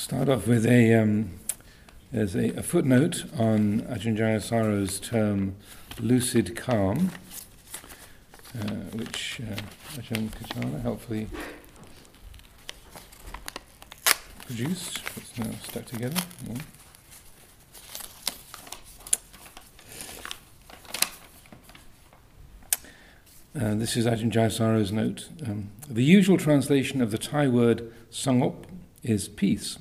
start off with a um, there's a, a, footnote on Ajahn Jayasaro's term lucid calm, uh, which uh, Ajahn Kachara helpfully produced. It's now stuck together. Yeah. Uh, this is Ajahn Jayasaro's note. Um, the usual translation of the Thai word sangop is peace,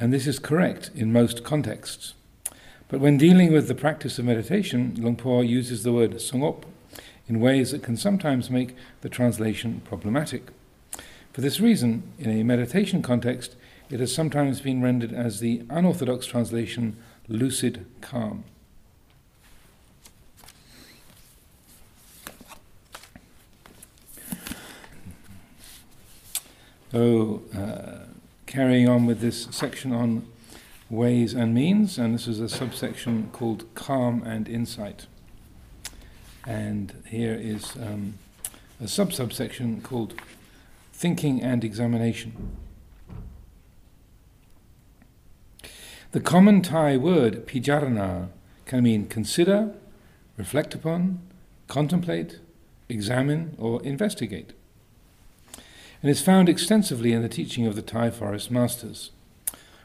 and this is correct in most contexts. But when dealing with the practice of meditation, Luang Por uses the word sangop in ways that can sometimes make the translation problematic. For this reason, in a meditation context, it has sometimes been rendered as the unorthodox translation lucid calm. So, uh, carrying on with this section on ways and means, and this is a subsection called calm and insight. And here is um, a sub subsection called thinking and examination. The common Thai word pijarana can mean consider, reflect upon, contemplate, examine, or investigate and is found extensively in the teaching of the Thai forest masters.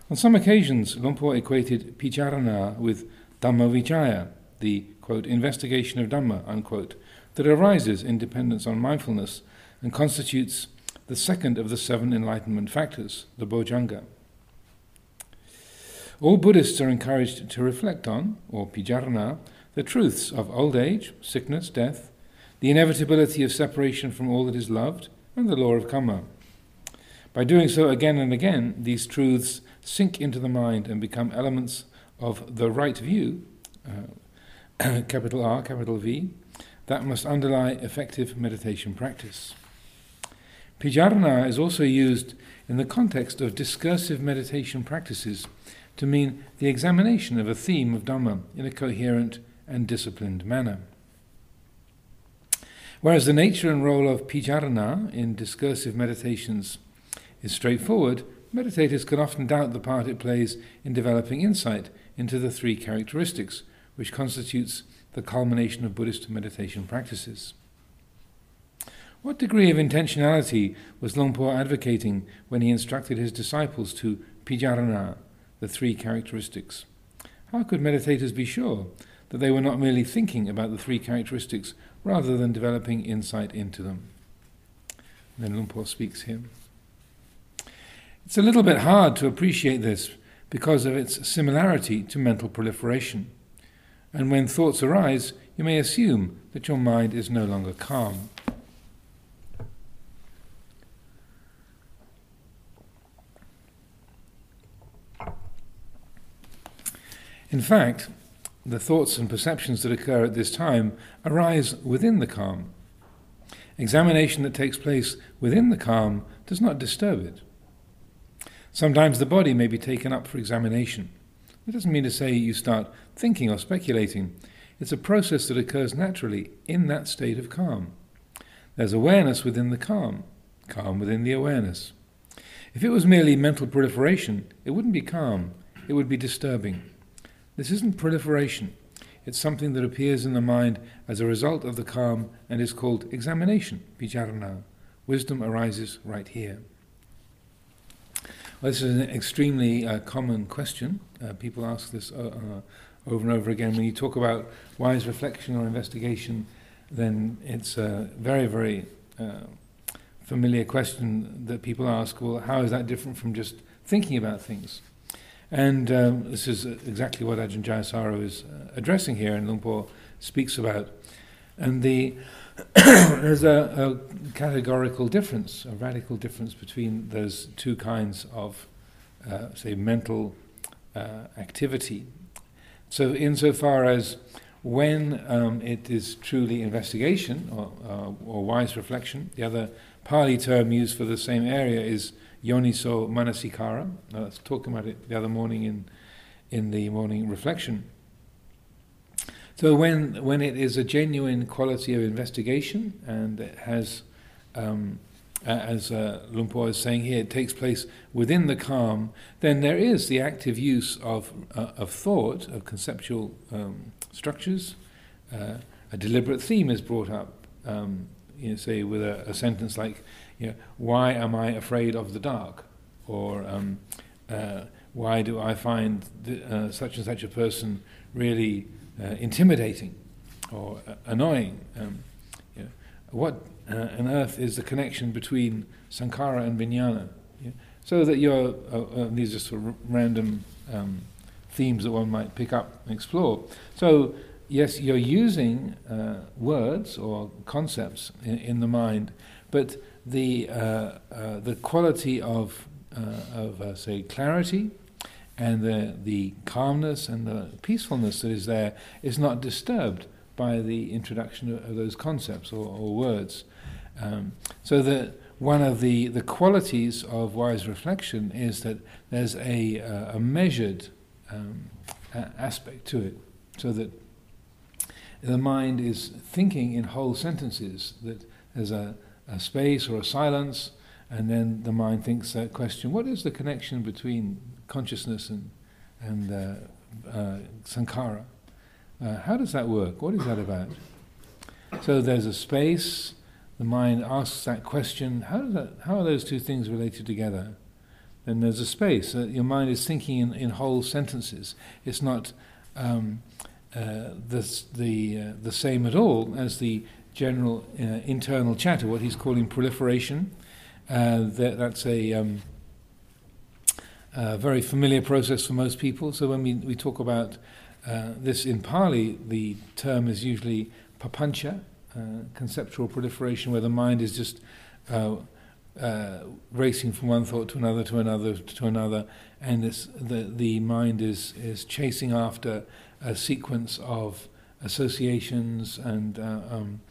On some occasions, Luang Por equated Pijarana with Dhammavicaya, the quote, investigation of Dhamma, unquote, that arises in dependence on mindfulness and constitutes the second of the seven enlightenment factors, the Bojjhanga. All Buddhists are encouraged to reflect on, or pijarana, the truths of old age, sickness, death, the inevitability of separation from all that is loved, and the law of karma. By doing so again and again, these truths sink into the mind and become elements of the right view, uh, capital R, capital V, that must underlie effective meditation practice. Pijarana is also used in the context of discursive meditation practices to mean the examination of a theme of Dhamma in a coherent and disciplined manner. Whereas the nature and role of pijarana in discursive meditations is straightforward, meditators can often doubt the part it plays in developing insight into the three characteristics which constitutes the culmination of Buddhist meditation practices. What degree of intentionality was Luang Por advocating when he instructed his disciples to pijarana, the three characteristics? How could meditators be sure that they were not merely thinking about the three characteristics rather than developing insight into them. And then Luang Por speaks here. It's a little bit hard to appreciate this because of its similarity to mental proliferation. And when thoughts arise, you may assume that your mind is no longer calm. In fact, the thoughts and perceptions that occur at this time arise within the calm. Examination that takes place within the calm does not disturb it. Sometimes the body may be taken up for examination. It doesn't mean to say you start thinking or speculating. It's a process that occurs naturally in that state of calm. There's awareness within the calm, calm within the awareness. If it was merely mental proliferation, it wouldn't be calm, it would be disturbing. This isn't proliferation. It's something that appears in the mind as a result of the calm and is called examination, vijarana. Wisdom arises right here. Well, this is an extremely uh, common question. Uh, people ask this uh, uh over and over again. When you talk about wise reflection or investigation, then it's a very, very uh, familiar question that people ask well, how is that different from just thinking about things? And um, this is exactly what Ajahn Jayasaro is uh, addressing here, and Luang Por speaks about. And the there's a, a, categorical difference, a radical difference between those two kinds of, uh, say, mental uh, activity. So, insofar as when um, it is truly investigation or, uh, or wise reflection, the other Pali term used for the same area is yoniso manasikara. I was talking about it the other morning in in the morning reflection. So when when it is a genuine quality of investigation and it has um, as uh, Luang Por is saying here, it takes place within the calm, then there is the active use of, uh, of thought, of conceptual um, structures. Uh, a deliberate theme is brought up, um, you know, say, with a, a, sentence like, you know, Why am I afraid of the dark? Or um, uh, Why do I find uh, such and such a person really intimidating or annoying? Um, you know, what uh, on earth is the connection between sankara and vijnana. Yeah? So that you're, uh, uh, these are sort of random um, themes that one might pick up and explore. So, yes, you're using uh, words or concepts in, in, the mind, but the, uh, uh, the quality of, of say, clarity and the, the calmness and the peacefulness that is there is not disturbed by the introduction of, of those concepts or, or words. Um, so that one of the, the qualities of wise reflection is that there's a, uh, a measured um, aspect to it, so that the mind is thinking in whole sentences, that there's a, a space or a silence, and then the mind thinks that question what is the connection between consciousness and, and uh, uh, sankhara? Uh, how does that work? What is that about? So there's a space the mind asks that question, how, does that, how are those two things related together? Then there's a space. Uh, your mind is thinking in, in whole sentences. It's not um, uh, the, the, uh, the same at all as the general uh, internal chatter, what he's calling proliferation. Uh, that, that's a um, very familiar process for most people. So when we, we talk about uh, this in Pali, the term is usually papancha, uh, conceptual proliferation where the mind is just uh, uh, racing from one thought to another to another to another, and this, the the mind is is chasing after a sequence of associations and uh, um,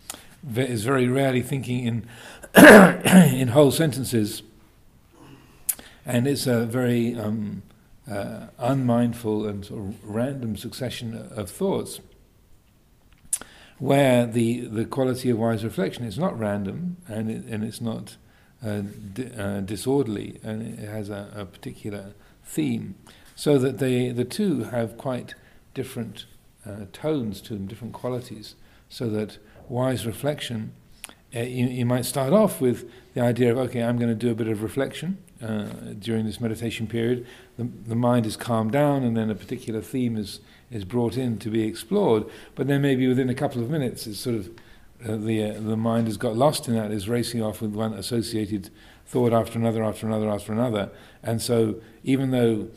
is very rarely thinking in in whole sentences, and it's a very um, uh, unmindful and sort of random succession of thoughts where the, the quality of wise reflection is not random and, it, and it's not uh, di- uh, disorderly and it has a, a, particular theme, so that they, the two have quite different uh, tones to them, different qualities, so that wise reflection, uh, you, you, might start off with the idea of, okay, I'm going to do a bit of reflection uh, during this meditation period. The, the mind is calmed down and then a particular theme is is brought in to be explored, but then maybe within a couple of minutes, it's sort of uh, the uh, the mind has got lost in that, is racing off with one associated thought after another, after another, after another, and so even though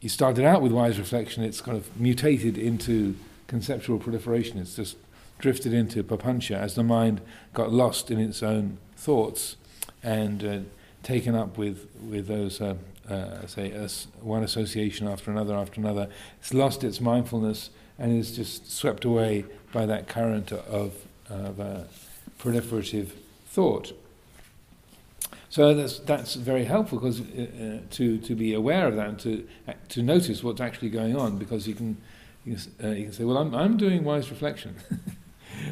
you started out with wise reflection, it's kind of mutated into conceptual proliferation. It's just drifted into papancha as the mind got lost in its own thoughts and uh, taken up with with those uh, uh, say, one association after another after another. It's lost its mindfulness and is just swept away by that current of, of uh, proliferative thought. So that's that's very helpful because uh, uh, to to be aware of that and to to notice what's actually going on because you can you uh, you can say, well, I'm I'm doing wise reflection,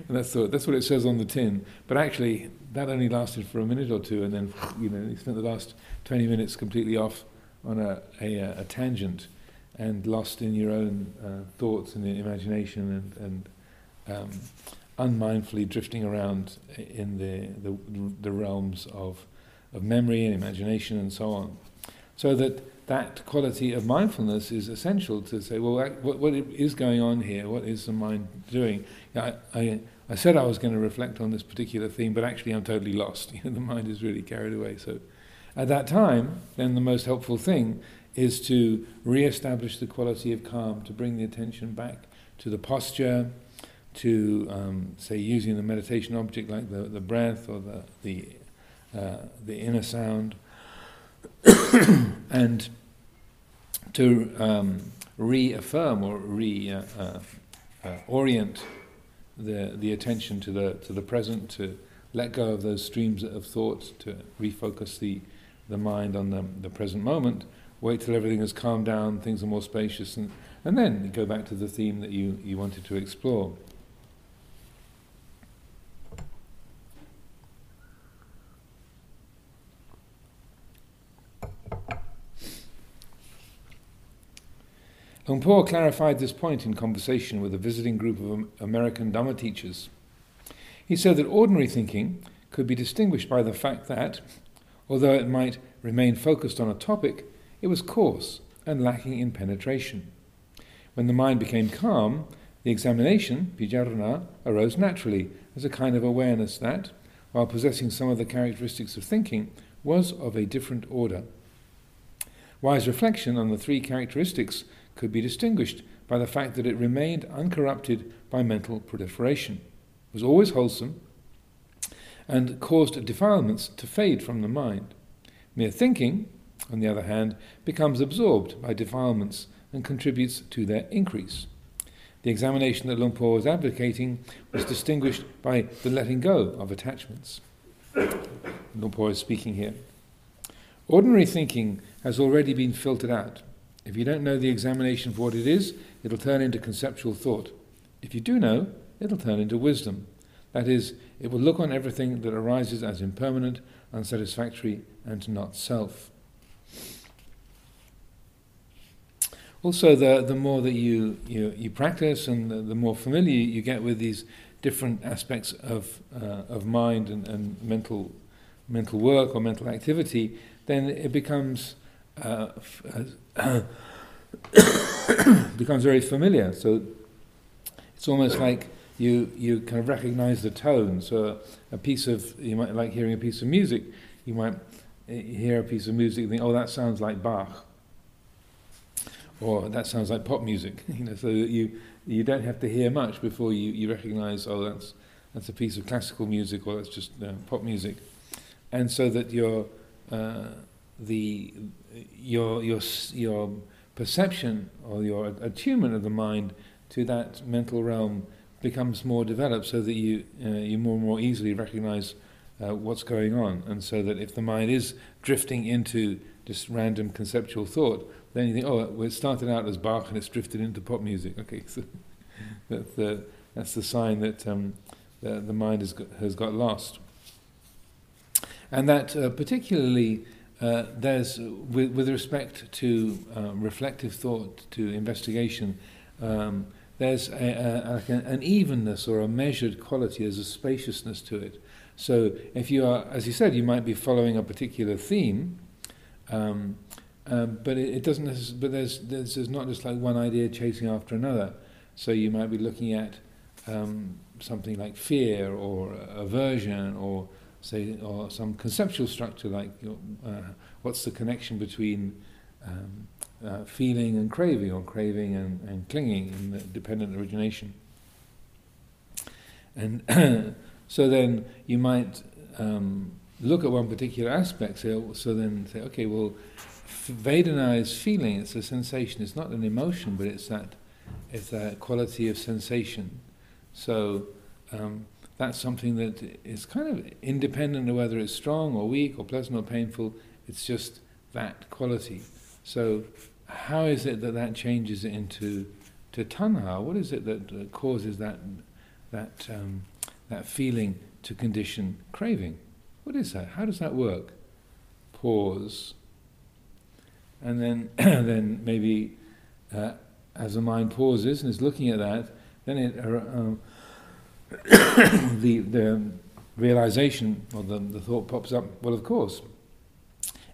and that's what, that's what it says on the tin. But actually, that only lasted for a minute or two, and then you know you spent the last 20 minutes completely off on a, a, a tangent and lost in your own uh, thoughts and imagination and, and um, unmindfully drifting around in the, the, the realms of, of memory and imagination and so on. So that that quality of mindfulness is essential to say, well, what, what is going on here? What is the mind doing? I, I, I said I was going to reflect on this particular theme, but actually I'm totally lost. You know, the mind is really carried away. So at that time, then the most helpful thing is to re-establish the quality of calm, to bring the attention back to the posture, to um, say using the meditation object like the, the breath or the the, uh, the inner sound, and to um, reaffirm or re uh, uh, uh, the the attention to the to the present, to let go of those streams of thought, to refocus the the mind on the, the present moment, wait till everything has calmed down, things are more spacious, and, and then go back to the theme that you, you wanted to explore. Luang clarified this point in conversation with a visiting group of American Dhamma teachers. He said that ordinary thinking could be distinguished by the fact that, although it might remain focused on a topic, it was coarse and lacking in penetration. When the mind became calm, the examination, vijarana, arose naturally as a kind of awareness that, while possessing some of the characteristics of thinking, was of a different order. Wise reflection on the three characteristics could be distinguished by the fact that it remained uncorrupted by mental proliferation, was always wholesome, and caused defilements to fade from the mind. Mere thinking, on the other hand, becomes absorbed by defilements and contributes to their increase. The examination that Luang Por was advocating was distinguished by the letting go of attachments. Luang Por is speaking here. Ordinary thinking has already been filtered out. If you don't know the examination for what it is, it'll turn into conceptual thought. If you do know, it'll turn into wisdom. That is, it will look on everything that arises as impermanent, unsatisfactory, and not self. Also, the, the more that you, you, you practice and the, the, more familiar you get with these different aspects of, uh, of mind and, and mental, mental work or mental activity, then it becomes, uh, becomes very familiar. So it's almost like you, you kind of recognize the tone. So a piece of, you might like hearing a piece of music, you might eh, hear a piece of music and think, oh, that sounds like Bach or that sounds like pop music. you know, so you you don't have to hear much before you, you recognise oh that's that's a piece of classical music or that's just uh, pop music, and so that your uh, the your your your perception or your attunement of the mind to that mental realm becomes more developed, so that you uh, you more and more easily recognise uh, what's going on, and so that if the mind is drifting into just random conceptual thought, then you think, oh, well, it started out as Bach and it's drifted into pop music. Okay, so that's the, that's the sign that um, the, the mind has got, has got lost. And that uh, particularly uh, there's, with, with respect to uh, reflective thought, to investigation, um, there's a, a, an evenness or a measured quality, there's a spaciousness to it. So if you are, as you said, you might be following a particular theme, um, um, but it, it doesn't. Necess- but there's, there's there's not just like one idea chasing after another. So you might be looking at um, something like fear or aversion or say or some conceptual structure like uh, what's the connection between um, uh, feeling and craving or craving and, and clinging in dependent origination. And so then you might um, look at one particular aspect. So, so then say, okay, well, Vedana is feeling, it's a sensation, it's not an emotion, but it's that, it's that quality of sensation. So um, that's something that is kind of independent of whether it's strong or weak or pleasant or painful, it's just that quality. So how is it that that changes into to tanha? What is it that causes that, that, um, that feeling to condition craving? What is that? How does that work? Pause and then then maybe uh, as the mind pauses and is looking at that, then it uh, um, the the realization or the the thought pops up. Well, of course,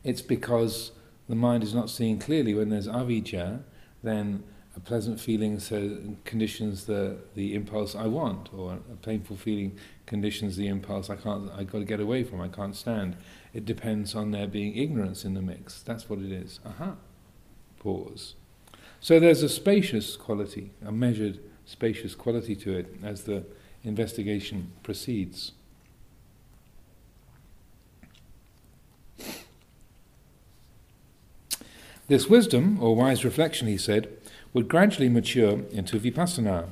it's because the mind is not seeing clearly. When there's avijja, then a pleasant feeling so conditions the the impulse I want, or a painful feeling conditions the impulse I can't. I got to get away from. I can't stand. It depends on there being ignorance in the mix. That's what it is. Aha. Pause. So there's a spacious quality, a measured, spacious quality to it as the investigation proceeds. This wisdom, or wise reflection, he said, would gradually mature into vipassana.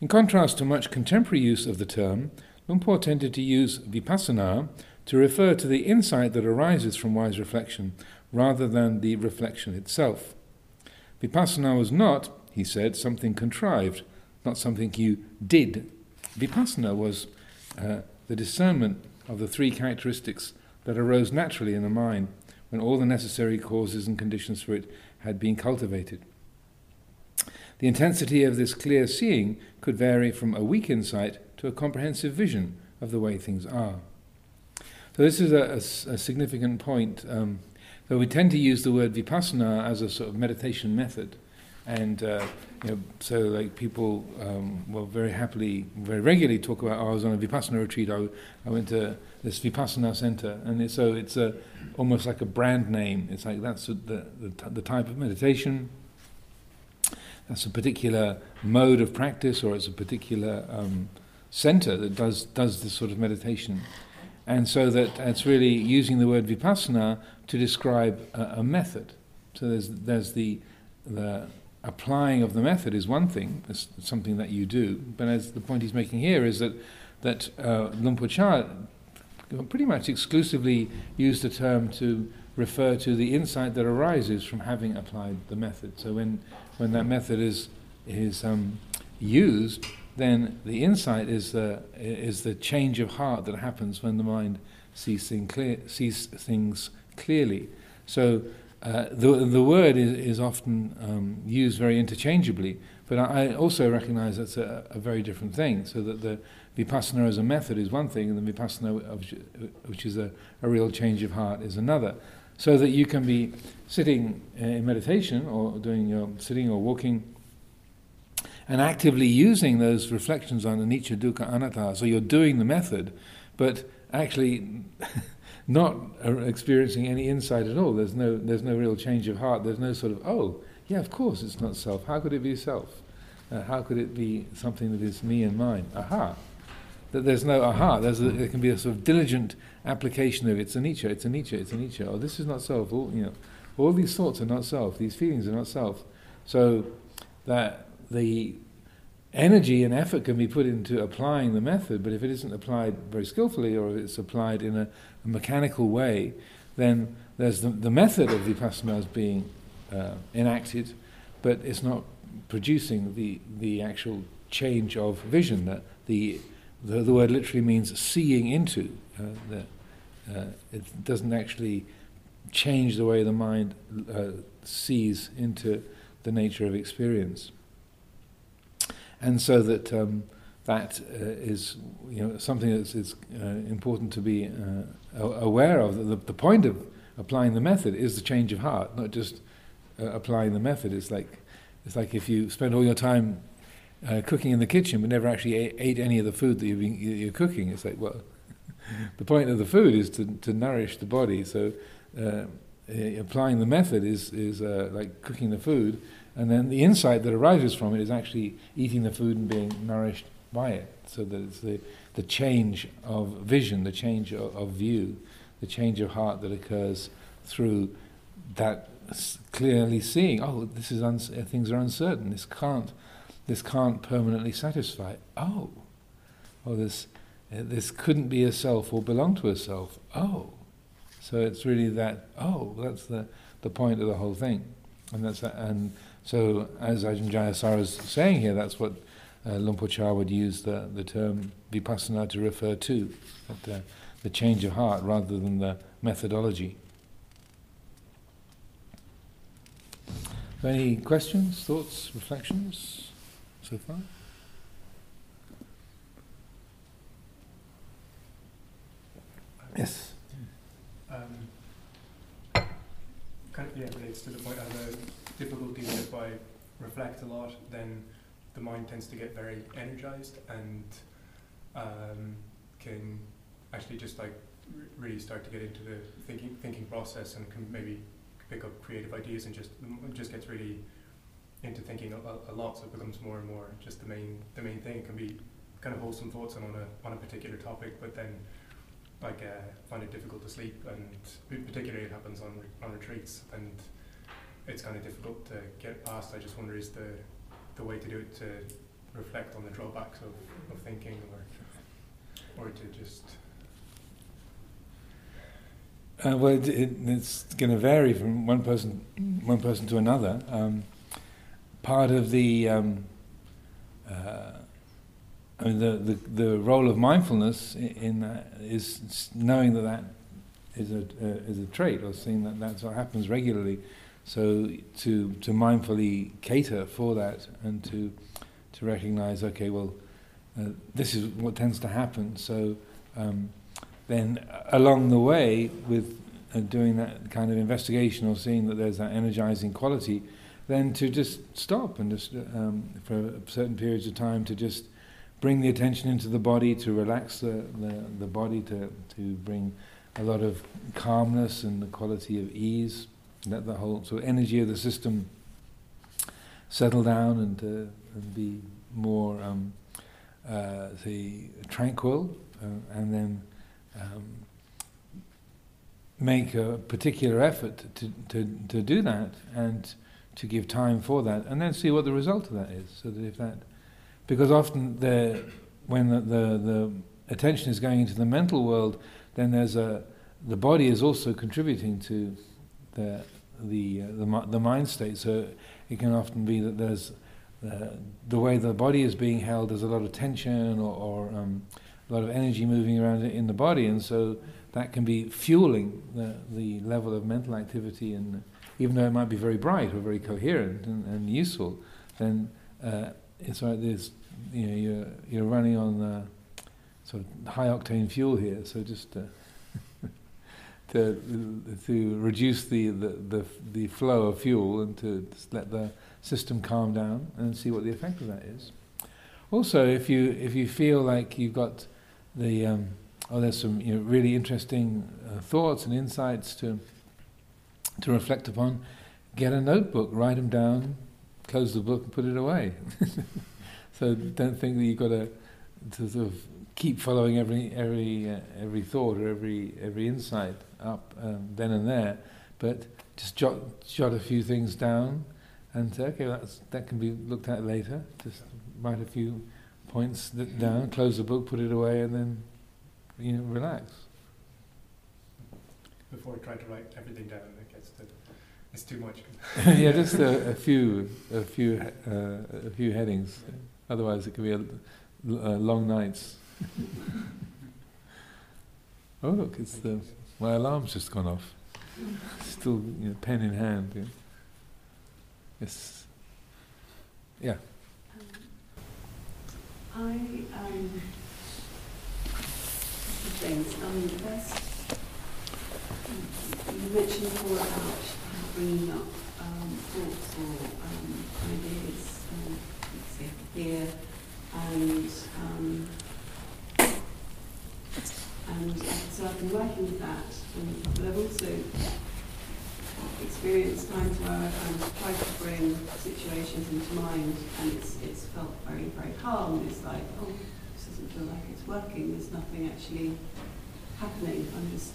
In contrast to much contemporary use of the term, Luang Por tended to use vipassana to refer to the insight that arises from wise reflection rather than the reflection itself. Vipassana was not, he said, something contrived, not something you did. Vipassana was uh, the discernment of the three characteristics that arose naturally in the mind when all the necessary causes and conditions for it had been cultivated. The intensity of this clear seeing could vary from a weak insight to a comprehensive vision of the way things are. So this is a, a, a significant point. Um, though we tend to use the word vipassana as a sort of meditation method, and uh, you know, so like people um, will very happily, very regularly talk about. Oh, I was on a vipassana retreat. I, I went to this vipassana center, and it, so it's a almost like a brand name. It's like that's the the, the type of meditation. That's a particular mode of practice, or it's a particular um, center that does does this sort of meditation, and so that it's really using the word vipassana to describe a, a method. So there's there's the the applying of the method is one thing, it's something that you do. But as the point he's making here is that that uh, Chah pretty much exclusively used the term to refer to the insight that arises from having applied the method. So when when that method is is um, used, then the insight is the is the change of heart that happens when the mind sees, thing clear, sees things clearly. So uh, the, the word is, is often um, used very interchangeably, but I also recognize that's a, a, very different thing. So that the vipassana as a method is one thing, and the vipassana, which is a, a real change of heart, is another. So that you can be sitting in meditation or doing your sitting or walking and actively using those reflections on anicca, dukkha, anatta. So you're doing the method, but actually not experiencing any insight at all. There's no, there's no real change of heart. There's no sort of, oh, yeah, of course it's not self. How could it be self? Uh, how could it be something that is me and mine? Aha. That there's no aha. There's a, there can be a sort of diligent application of it's anicca, it's anicca, it's anicca. Oh, this is not self. All, you know, all these thoughts are not self. These feelings are not self. So that the energy and effort can be put into applying the method, but if it isn't applied very skillfully or if it's applied in a, a mechanical way, then there's the, the method of vipassana is being uh, enacted, but it's not producing the, the actual change of vision. That the, the, the word literally means seeing into. Uh, the, uh, it doesn't actually change the way the mind uh, sees into the nature of experience and so that um, that uh, is you know something that is uh, important to be uh, aware of. The, the, point of applying the method is the change of heart, not just uh, applying the method. It's like it's like if you spend all your time uh, cooking in the kitchen but never actually ate, ate any of the food that been, you're cooking. It's like well, the point of the food is to to nourish the body. So. Uh, applying the method is is like cooking the food, and then the insight that arises from it is actually eating the food and being nourished by it. So that it's the, the change of vision, the change of, of view, the change of heart that occurs through that clearly seeing, oh, this is uns- things are uncertain. This can't, this can't permanently satisfy. Oh, oh, this, uh, this couldn't be a self or belong to a self. Oh, so it's really that. Oh, that's the the point of the whole thing, and that's that, and so, as Ajahn Jayasaro is saying here, that's what uh, Luang Por Chah would use the, the term vipassana to refer to, that, uh, the change of heart rather than the methodology. Any questions, thoughts, reflections so far? Yes. Um, kind of, yeah, relates to the point of the difficulty is if I reflect a lot, then the mind tends to get very energized and um, can actually just like really start to get into the thinking thinking process and can maybe pick up creative ideas and just just gets really into thinking a, a, lot. So it becomes more and more just the main the main thing. It can be kind of wholesome thoughts on a on a particular topic, but then like uh, find it difficult to sleep, and particularly it happens on on retreats and it's kind of difficult to get past. I just wonder is the the way to do it to reflect on the drawbacks of, of thinking or or to just uh, well, it, it, it's going to vary from one person, one person to another. Um, part of the, um, uh, I mean, the, the, the role of mindfulness in, in that is knowing that that is a uh, is a trait, or seeing that that's what happens regularly. So to to mindfully cater for that and to to recognize, okay, well, uh, this is what tends to happen. So um, then along the way with uh, doing that kind of investigation or seeing that there's that energizing quality, then to just stop and just um, for certain periods of time to just bring the attention into the body, to relax the, the, the body, to, to bring a lot of calmness and the quality of ease, let the whole sort of energy of the system settle down and, uh, and be more um, uh, say, tranquil, uh, and then um, make a particular effort to, to, to do that and to give time for that, and then see what the result of that is. So that if that, because often the, when the, the, the attention is going into the mental world, then there's a the body is also contributing to the the uh, the, the mind state. So it can often be that there's uh, the way the body is being held, there's a lot of tension or, or um, a lot of energy moving around in the body, and so that can be fueling the, the level of mental activity. And even though it might be very bright or very coherent and, and useful, then uh, it's like this, you know, you're, you're running on uh, sort of high octane fuel here. So just uh, to to reduce the, the, the, the flow of fuel and to just let the system calm down and see what the effect of that is. Also, if you if you feel like you've got the um, oh, there's some you know, really interesting uh, thoughts and insights to to reflect upon, get a notebook, write them down, close the book, and put it away. so don't think that you've got to, to sort of keep following every every uh, every thought or every every insight up um, then and there, but just jot jot a few things down and say, okay, that's, that can be looked at later. Just write a few points down, close the book, put it away, and then you know relax. Before I try to write everything down, it gets to it's too much. yeah, just a, a, few, a few, uh, a few headings. Otherwise, it can be a, a long nights. oh look, it's the my alarm's just gone off. Still, you know, pen in hand. Yeah. Yes. Yeah. Um, I um, things. Um, first, you mentioned before about bringing up um, thoughts or um, ideas, fear, and um, and so I've been working with that, but I've also experienced times where I've tried to bring situations into mind and it's, it's felt very, very calm. It's like, oh, this doesn't feel like it's working. There's nothing actually happening. I'm just,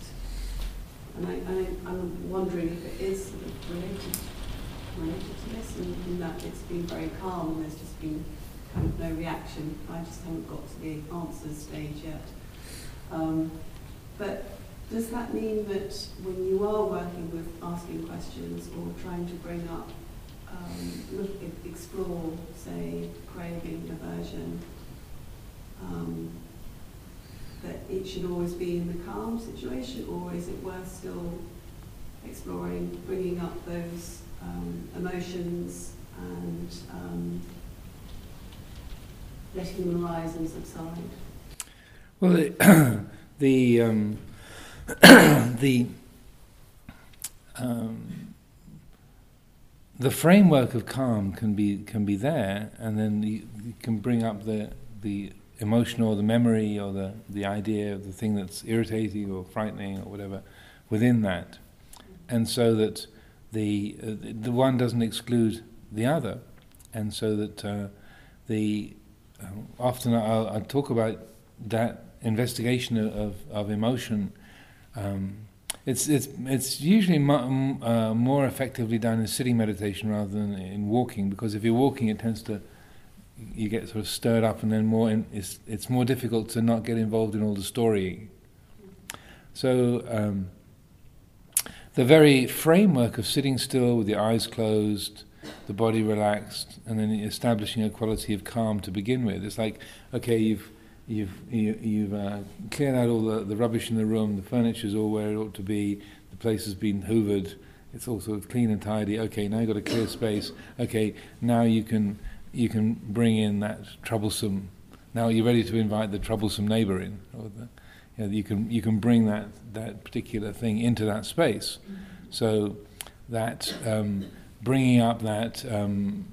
and I, I, I'm wondering if it is sort of related, related to this and, and that it's been very calm and there's just been kind of no reaction. I just haven't got to the answers stage yet. Um, but does that mean that when you are working with asking questions or trying to bring up, um, look, explore, say, craving, aversion, um, that it should always be in the calm situation, or is it worth still exploring, bringing up those um, emotions and um, letting them rise and subside? Well, the, the um, the um, the framework of calm can be can be there, and then you, you, can bring up the the emotion or the memory or the the idea of the thing that's irritating or frightening or whatever within that, and so that the uh, the one doesn't exclude the other, and so that uh, the uh, often I'll, I'll, talk about that investigation of, of emotion. Um, it's it's it's usually uh, more effectively done in sitting meditation rather than in walking because if you're walking, it tends to you get sort of stirred up, and then more in, it's it's more difficult to not get involved in all the story. So um, the very framework of sitting still with the eyes closed, the body relaxed, and then establishing a quality of calm to begin with. It's like okay, you've You've you, you've uh, cleared out all the, the rubbish in the room. The furniture's all where it ought to be. The place has been hoovered. it's all sort of clean and tidy. Okay, now you've got a clear space. Okay, now you can you can bring in that troublesome. Now you're ready to invite the troublesome neighbour in, or the, you, know, you can you can bring that that particular thing into that space. So that um, bringing up that um,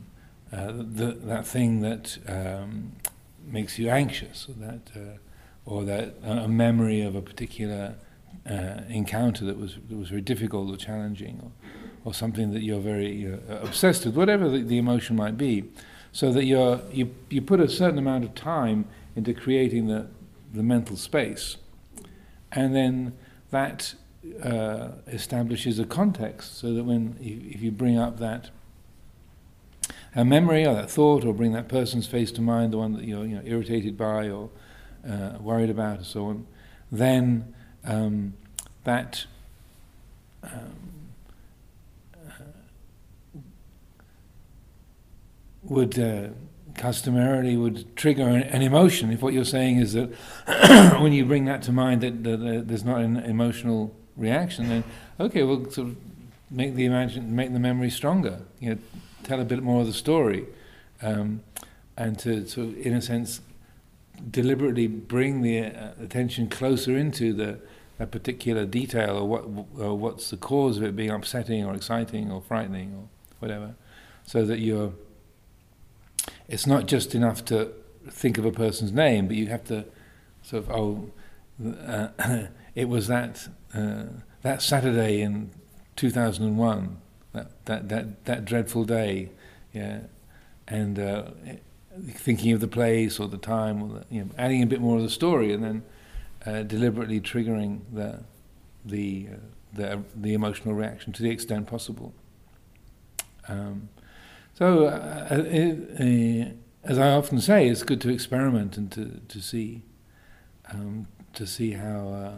uh, the, that thing that um, makes you anxious, or that uh, or that uh, a memory of a particular uh, encounter that was that was very difficult or challenging, or, or something that you're very uh, obsessed with, whatever the, the, emotion might be, so that you're you you put a certain amount of time into creating the the mental space, and then that uh, establishes a context, so that when if you bring up that a memory or that thought, or bring that person's face to mind, the one that you're you know, irritated by or uh, worried about, and so on, then um, that um, would uh, customarily would trigger an, an, emotion. If what you're saying is that when you bring that to mind, that, that, that, there's not an emotional reaction, then okay, we'll sort of make the imagine, make the memory stronger. You know, tell a bit more of the story, um, and to, to, in a sense, deliberately bring the uh, attention closer into the a particular detail or what or what's the cause of it being upsetting or exciting or frightening or whatever, so that you're. It's not just enough to think of a person's name, but you have to sort of oh, uh, it was that uh, that Saturday in 2001, that that that, that dreadful day, yeah, and uh, thinking of the place or the time, or the, you know, adding a bit more of the story, and then uh, deliberately triggering the the, uh, the the emotional reaction to the extent possible. Um, so, uh, uh uh, as I often say, it's good to experiment and to to see um, to see how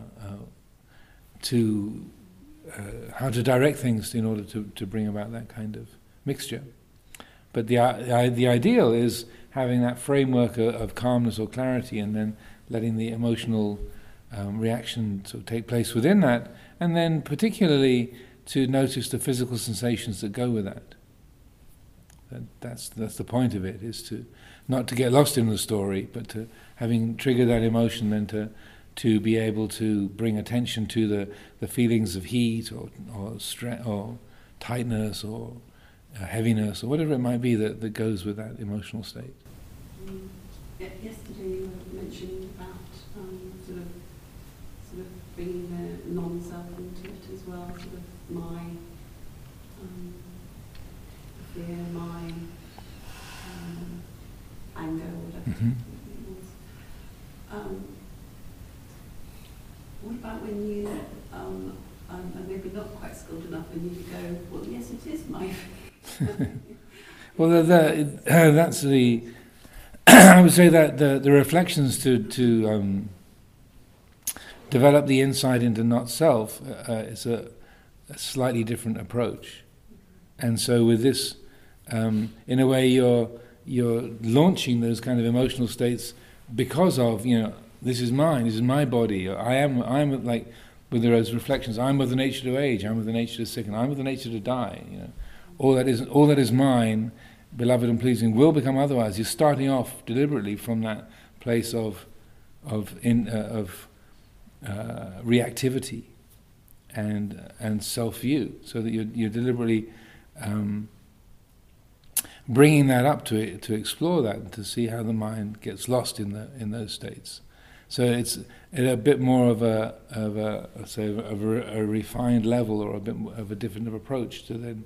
to how to direct things in order to, to bring about that kind of mixture. But the, uh, the ideal is having that framework of, of, calmness or clarity and then letting the emotional um, reaction sort of take place within that, and then particularly to notice the physical sensations that go with that. That. That's that's the point of it is to not to get lost in the story, but to having triggered that emotion, then to to be able to bring attention to the, the feelings of heat or or, stre- or tightness or uh, heaviness or whatever it might be that, that goes with that emotional state. Mm. Yesterday you were mentioning about um, sort of sort of bringing the non-self into it as well, sort of my um, fear, my anger, whatever mm-hmm. it. Um, what about when you um, um, are maybe not quite skilled enough and you go, well, yes, it is my well, the, the, uh, that's the. I would say that the, the reflections to to um, develop the insight into not self uh, is a, a, slightly different approach, and so with this, um, in a way, you're you're launching those kind of emotional states because of you know this is mine, this is my body. I am I am like with those reflections. I'm with the nature to age. I'm with the nature to sicken. I'm with the nature to die. You know all that is all that is mine, beloved and pleasing, will become otherwise. You're starting off deliberately from that place of of in uh, of uh, reactivity and and self view, so that you're you're deliberately um, bringing that up to it, to explore that and to see how the mind gets lost in the in those states. So it's a bit more of a of a say of a, a refined level or a bit of a different approach to then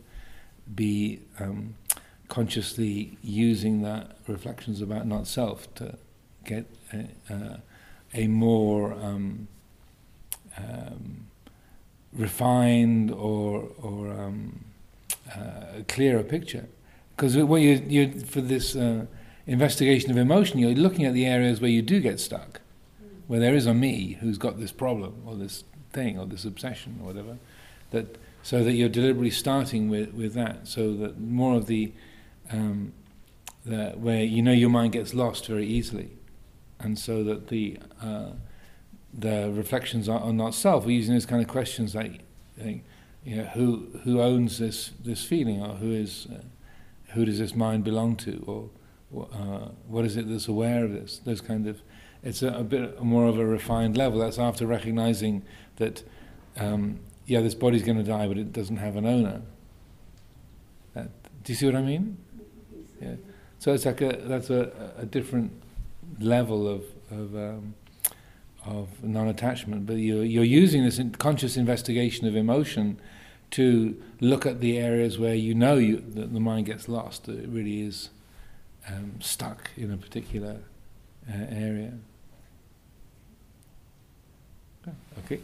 be um, consciously using that reflections about not self to get a, uh, a more um, um, refined or or um, uh, clearer picture. Because what you you for this uh, investigation of emotion, you're looking at the areas where you do get stuck, where there is a me who's got this problem or this thing or this obsession or whatever, that so that you're deliberately starting with, with that, so that more of the, um, the where you know your mind gets lost very easily, and so that the uh, the reflections are, are not self. We're using those kind of questions like, like you know, who who owns this this feeling, or who is uh, who does this mind belong to, or uh, what is it that's aware of this? Those kind of it's a, a, bit more of a refined level. That's after recognizing that, um, yeah, this body's going to die, but it doesn't have an owner. That, do you see what I mean? Yeah. So it's like a that's a, a different level of of um, of non-attachment, but you're you're using this conscious investigation of emotion to look at the areas where you know you, that the mind gets lost. That it really is um, stuck in a particular uh, area. Okay.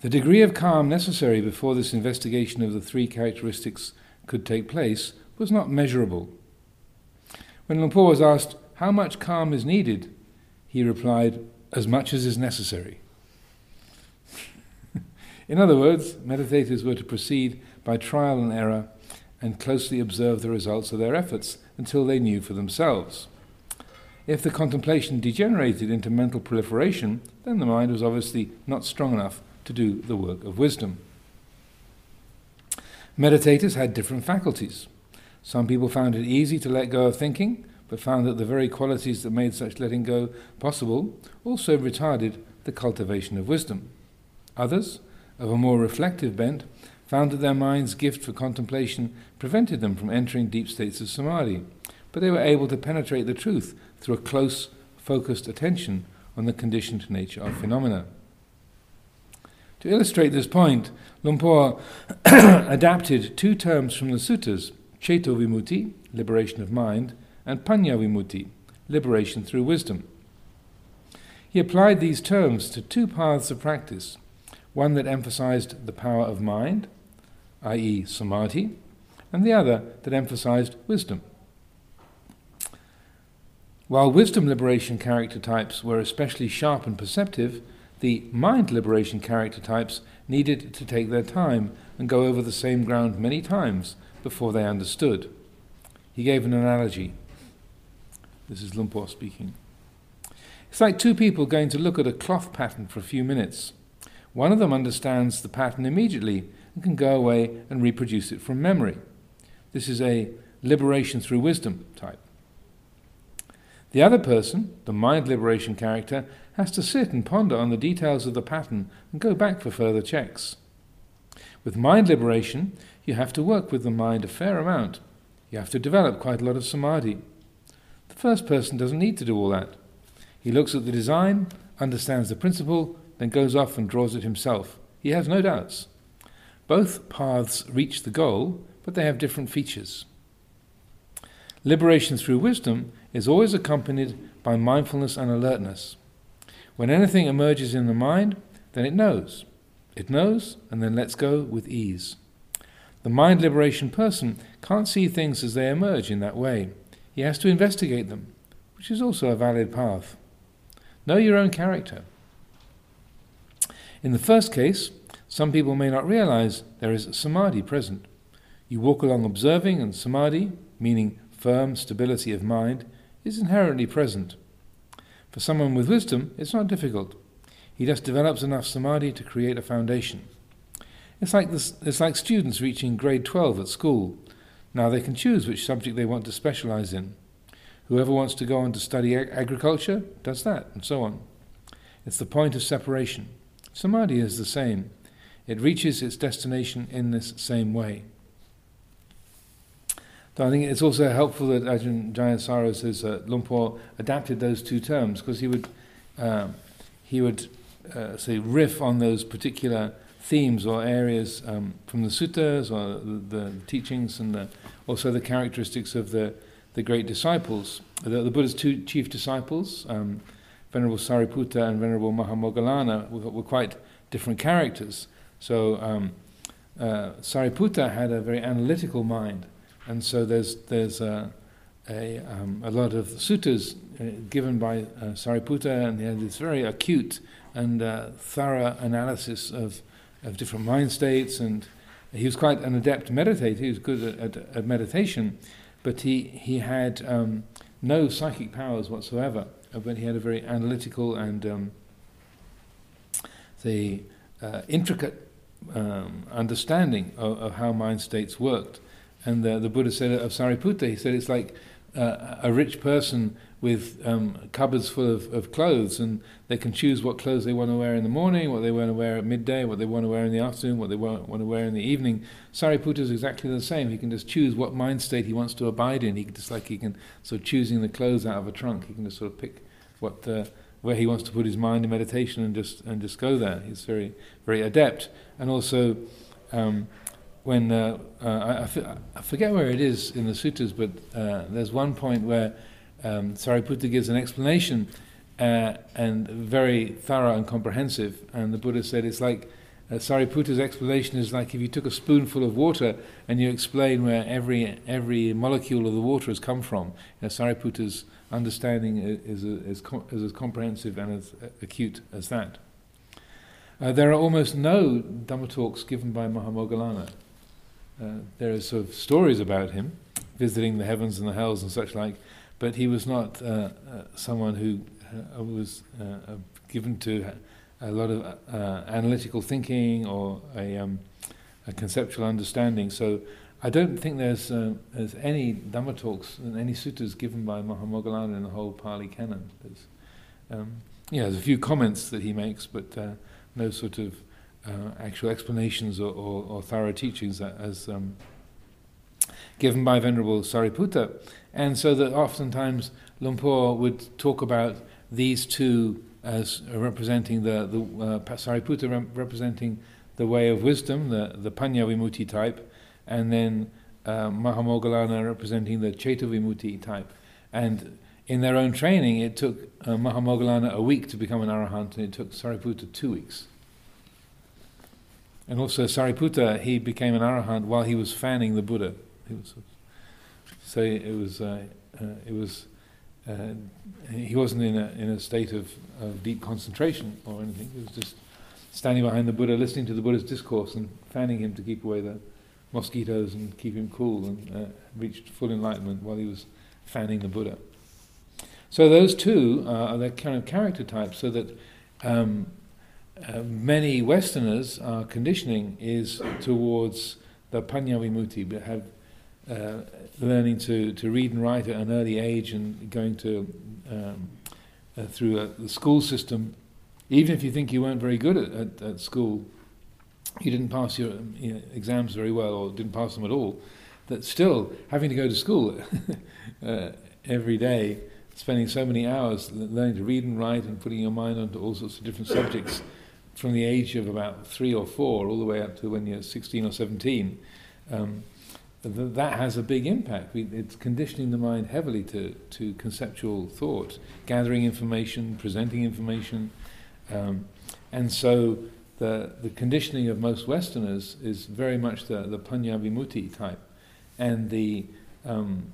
The degree of calm necessary before this investigation of the three characteristics could take place was not measurable. When Luang Por was asked how much calm is needed, he replied, as much as is necessary. In other words, meditators were to proceed by trial and error and closely observe the results of their efforts until they knew for themselves. If the contemplation degenerated into mental proliferation, then the mind was obviously not strong enough to do the work of wisdom. Meditators had different faculties. Some people found it easy to let go of thinking, but found that the very qualities that made such letting go possible also retarded the cultivation of wisdom. Others, of a more reflective bent, found that their mind's gift for contemplation prevented them from entering deep states of samadhi, but they were able to penetrate the truth through a close, focused attention on the conditioned nature of phenomena. To illustrate this point, Luang Por adapted two terms from the suttas, Ceto Vimutti, liberation of mind, and Panya Vimutti, liberation through wisdom. He applied these terms to two paths of practice one that emphasized the power of mind, i.e., samadhi, and the other that emphasized wisdom. While wisdom liberation character types were especially sharp and perceptive, the mind liberation character types needed to take their time and go over the same ground many times before they understood. He gave an analogy. This is Luang Por speaking. It's like two people going to look at a cloth pattern for a few minutes. One of them understands the pattern immediately and can go away and reproduce it from memory. This is a liberation through wisdom type. The other person, the mind liberation character, has to sit and ponder on the details of the pattern and go back for further checks. With mind liberation, you have to work with the mind a fair amount. You have to develop quite a lot of samadhi. The first person doesn't need to do all that. He looks at the design, understands the principle, then goes off and draws it himself. He has no doubts. Both paths reach the goal, but they have different features. Liberation through wisdom is always accompanied by mindfulness and alertness. When anything emerges in the mind, then it knows. It knows and then lets go with ease. The mind liberation person can't see things as they emerge in that way. He has to investigate them, which is also a valid path. Know your own character. In the first case, some people may not realize there is samadhi present. You walk along observing, and samadhi, meaning firm stability of mind, is inherently present. For someone with wisdom, it's not difficult. He just develops enough samadhi to create a foundation. It's like, this, it's like students reaching grade 12 at school. Now they can choose which subject they want to specialize in. Whoever wants to go on to study ag- agriculture does that, and so on. It's the point of separation. Samadhi is the same. It reaches its destination in this same way. So I think it's also helpful that Ajahn Jayasaro says uh, Luang Por adapted those two terms because he would uh, he would uh, say riff on those particular themes or areas um, from the suttas or the, the teachings and the, also the characteristics of the the great disciples. The, the Buddha's two chief disciples. Um, Venerable Sariputta and Venerable Mahamoggallana were, were quite different characters. So um, uh, Sariputta had a very analytical mind, and so there's there's a a, um, a lot of suttas uh, given by uh, Sariputta, and they had this very acute and uh, thorough analysis of of different mind states and he was quite an adept meditator. He was good at, at, at meditation, but he he had um, no psychic powers whatsoever. Uh, but he had a very analytical and um, the uh, intricate um, understanding of, of, how mind states worked. And the, the Buddha said of Sariputta, he said it's like uh, a rich person with um, cupboards full of, of clothes, and they can choose what clothes they want to wear in the morning, what they want to wear at midday, what they want to wear in the afternoon, what they want, want to wear in the evening. Sariputta is exactly the same. He can just choose what mind state he wants to abide in. He can, just like he can sort of choosing the clothes out of a trunk. He can just sort of pick what uh, where he wants to put his mind in meditation and just and just go there. He's very very adept, and also. Um, when uh, uh, I, I, forget where it is in the sutras, but uh, there's one point where um, Sariputta gives an explanation uh, and very thorough and comprehensive. And the Buddha said it's like uh, Sariputta's explanation is like if you took a spoonful of water and you explain where every every molecule of the water has come from. You know, Sariputta's understanding is, is, is, is, as comprehensive and as acute as that. Uh, there are almost no Dhamma talks given by Mahamoggallana. Uh, there are sort of stories about him visiting the heavens and the hells and such like, but he was not uh, uh, someone who uh, was given to a lot of analytical thinking or a, um, a, conceptual understanding. So I don't think there's, there's any Dhamma talks and any suttas given by Mahamoggallana in the whole Pali canon. There's, um, yeah, there's a few comments that he makes, but no sort of uh, actual explanations or, or, or, thorough teachings as um, given by Venerable Sariputta. And so that oftentimes Luang Por would talk about these two as representing the, the uh, Sariputta representing the way of wisdom, the, the Panya Vimutti type, and then uh, Mahamoggallana representing the Ceto Vimutti type. And in their own training, it took uh, Mahamoggallana a week to become an arahant, and it took Sariputta two weeks. And also Sariputta, he became an arahant while he was fanning the Buddha. He was, so it was, uh, uh, it was, uh, he wasn't in a, in a state of, of deep concentration or anything. He was just standing behind the Buddha, listening to the Buddha's discourse and fanning him to keep away the mosquitoes and keep him cool and uh, reached full enlightenment while he was fanning the Buddha. So those two are the kind of character types so that um, uh, many Westerners are conditioning is towards the Panya Vimutti, but have uh, learning to, to read and write at an early age and going to um, uh, through a, the school system, even if you think you weren't very good at, at, at school, you didn't pass your you know, exams very well or didn't pass them at all, that still having to go to school uh, every day, spending so many hours learning to read and write and putting your mind onto all sorts of different subjects from the age of about three or four all the way up to when you're 16 or 17. Um, that has a big impact. It's conditioning the mind heavily to, to conceptual thought, gathering information, presenting information. Um, and so the, the conditioning of most Westerners is very much the, the Vimutti type. And the um,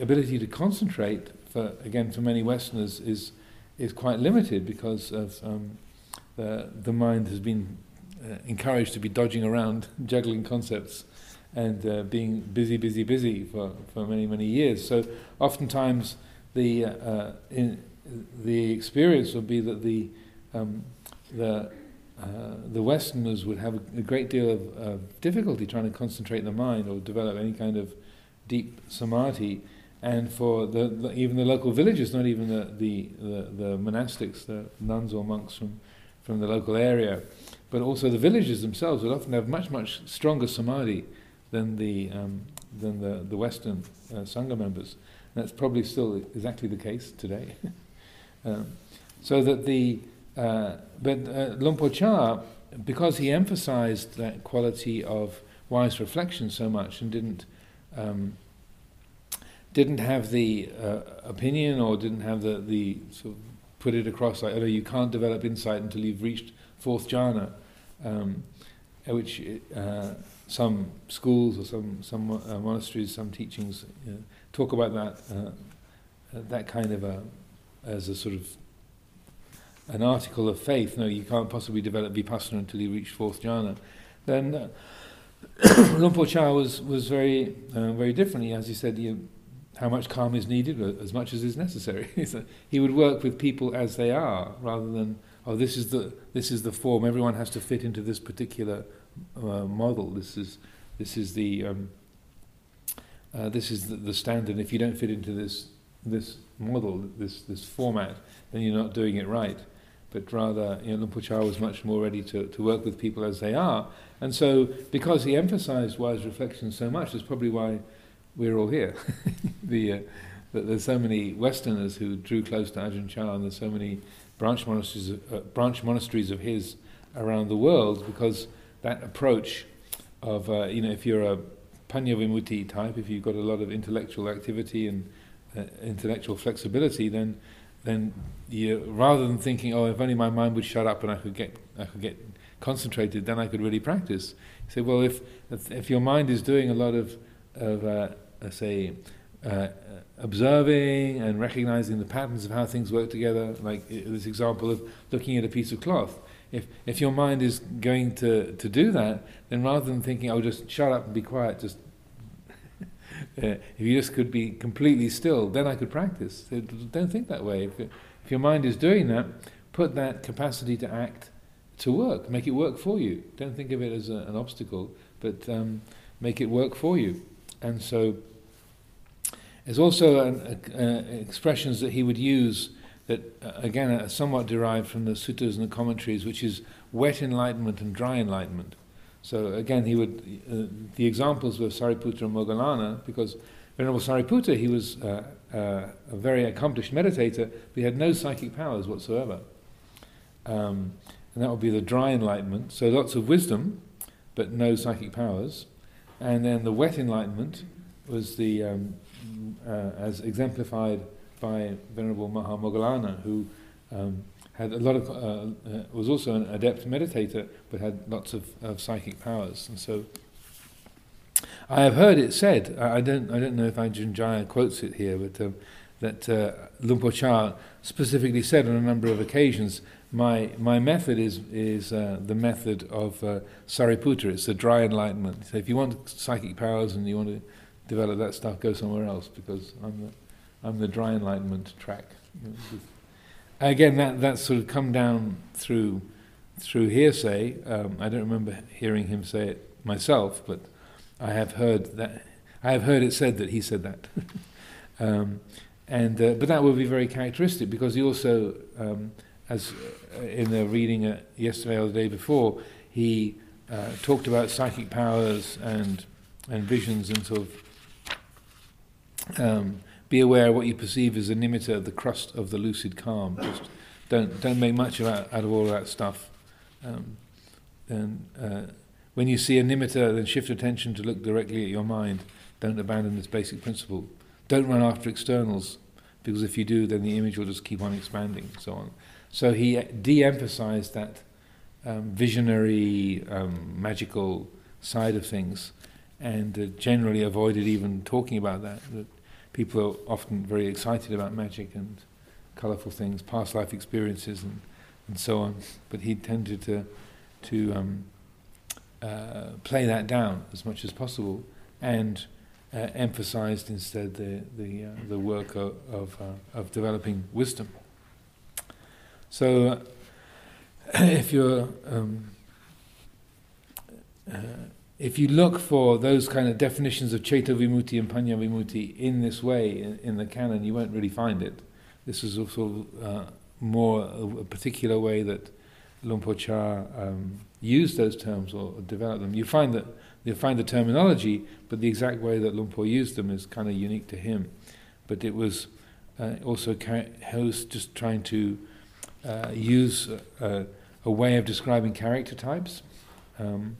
ability to concentrate, for, again, for many Westerners, is, is quite limited because of um, the, the mind has been uh, encouraged to be dodging around, juggling concepts and uh, being busy, busy, busy for, for many, many years. So oftentimes the, uh, in, the experience would be that the, um, the, uh, the Westerners would have a, a great deal of, of, difficulty trying to concentrate the mind or develop any kind of deep samadhi. And for the, the even the local villagers, not even the, the, the, the monastics, the nuns or monks from, from the local area, but also the villagers themselves would often have much, much stronger samadhi than the um, than the the Western uh, sangha members. And that's probably still exactly the case today. um, so that the uh, but uh, Luang Cha, because he emphasized that quality of wise reflection so much and didn't um, didn't have the uh, opinion or didn't have the the sort of put it across like oh you can't develop insight until you've reached fourth jhana, um, which uh, some schools or some some uh, monasteries, some teachings know, talk about that uh, that kind of a as a sort of an article of faith. No, you can't possibly develop vipassana until you reach fourth jhana. Then Luang Por Chah was, was very, uh, very different. He, as he said, you, how much calm is needed, as much as is necessary. he would work with people as they are, rather than, oh, this is the, this is the form, everyone has to fit into this particular uh, model. This is, this is the, um, uh, this is the, the standard. If you don't fit into this, this model, this, this format, then you're not doing it right. But rather, you know, was much more ready to, to work with people as they are. And so, because he emphasized wise reflection so much, that's probably why we're all here. the, uh, there's so many Westerners who drew close to Ajahn Chah, and there's so many branch monasteries, uh, branch monasteries of his around the world, because that approach of, uh, you know, if you're a Panyavimutti type, if you've got a lot of intellectual activity and uh, intellectual flexibility, then then you, rather than thinking, oh, if only my mind would shut up and I could get I could get concentrated, then I could really practice. You say, well, if if your mind is doing a lot of of uh, say uh, observing and recognizing the patterns of how things work together, like this example of looking at a piece of cloth. If if your mind is going to, to do that, then rather than thinking, "Oh, just shut up and be quiet," just uh, if you just could be completely still, then I could practice. Don't think that way. If, if your mind is doing that, put that capacity to act to work. Make it work for you. Don't think of it as a, an obstacle, but um, make it work for you. And so there's also an, expressions that he would use that, uh, again, are somewhat derived from the suttas and the commentaries, which is wet enlightenment and dry enlightenment. So again, he would uh, the examples were Sariputta and Moggallana because Venerable Sariputta he was uh, uh, a very accomplished meditator, but he had no psychic powers whatsoever, um, and that would be the dry enlightenment. So lots of wisdom, but no psychic powers, and then the wet enlightenment was the um, uh, as exemplified by Venerable Mahamoggallana, who um, had a lot of uh, uh, was also an adept meditator, but had lots of, of psychic powers, and so. I have heard it said. I don't. I don't know if Ajahn Jaya quotes it here, but um, that uh, Luang Por Chah specifically said on a number of occasions, "My my method is is uh, the method of uh, Sariputta. It's the dry enlightenment. So if you want psychic powers and you want to develop that stuff, go somewhere else because I'm the I'm the dry enlightenment track." Again, that that's sort of come down through through hearsay. Um, I don't remember hearing him say it myself, but I have heard that. I have heard it said that he said that. um, and uh, but that would be very characteristic because he also, um, as in the reading uh, yesterday or the day before, he uh, talked about psychic powers and and visions and sort of. Um, be aware of what you perceive as a nimitta of the crust of the lucid calm. Just don't don't make much out, out of all that stuff. Um, and uh, when you see a nimitta, then shift attention to look directly at your mind. Don't abandon this basic principle. Don't run after externals, because if you do, then the image will just keep on expanding, and so on. So he de-emphasized that um, visionary, um, magical side of things, and uh, generally avoided even talking about that. that people are often very excited about magic and colourful things, past life experiences, and, and so on. But he tended to to um, uh, play that down as much as possible, and uh, emphasized instead the the uh, the work of of, uh, of, developing wisdom. So, if you're um, uh, if you look for those kind of definitions of Vimutti and Panya Vimutti in this way in, in, the canon, you won't really find it. This is also uh, more a, particular way that Luang Por Chah um, used those terms or, or, developed them. You find that you find the terminology, but the exact way that Luang Por used them is kind of unique to him. But it was uh, also he was just trying to uh, use a, a, way of describing character types. Um,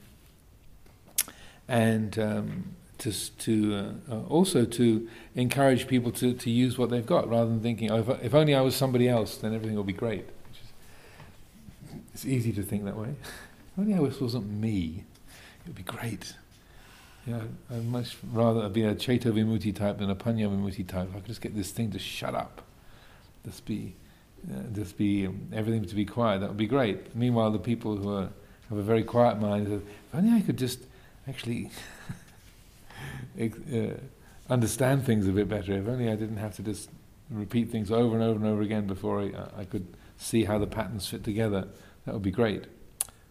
and um, to, to uh, uh, also to encourage people to, to use what they've got rather than thinking, oh, if, if only I was somebody else, then everything will be great. Is, it's easy to think that way. if only I was, wasn't me, it would be great. Know, I'd much rather be a Ceto Vimutti type than a Panya Vimutti type. If I could just get this thing to shut up, just be, uh, just be um, everything to be quiet, that would be great. Meanwhile, the people who are, have a very quiet mind, if only I could just actually uh, understand things a bit better. If only I didn't have to just repeat things over and over and over again before I, I could see how the patterns fit together. That would be great.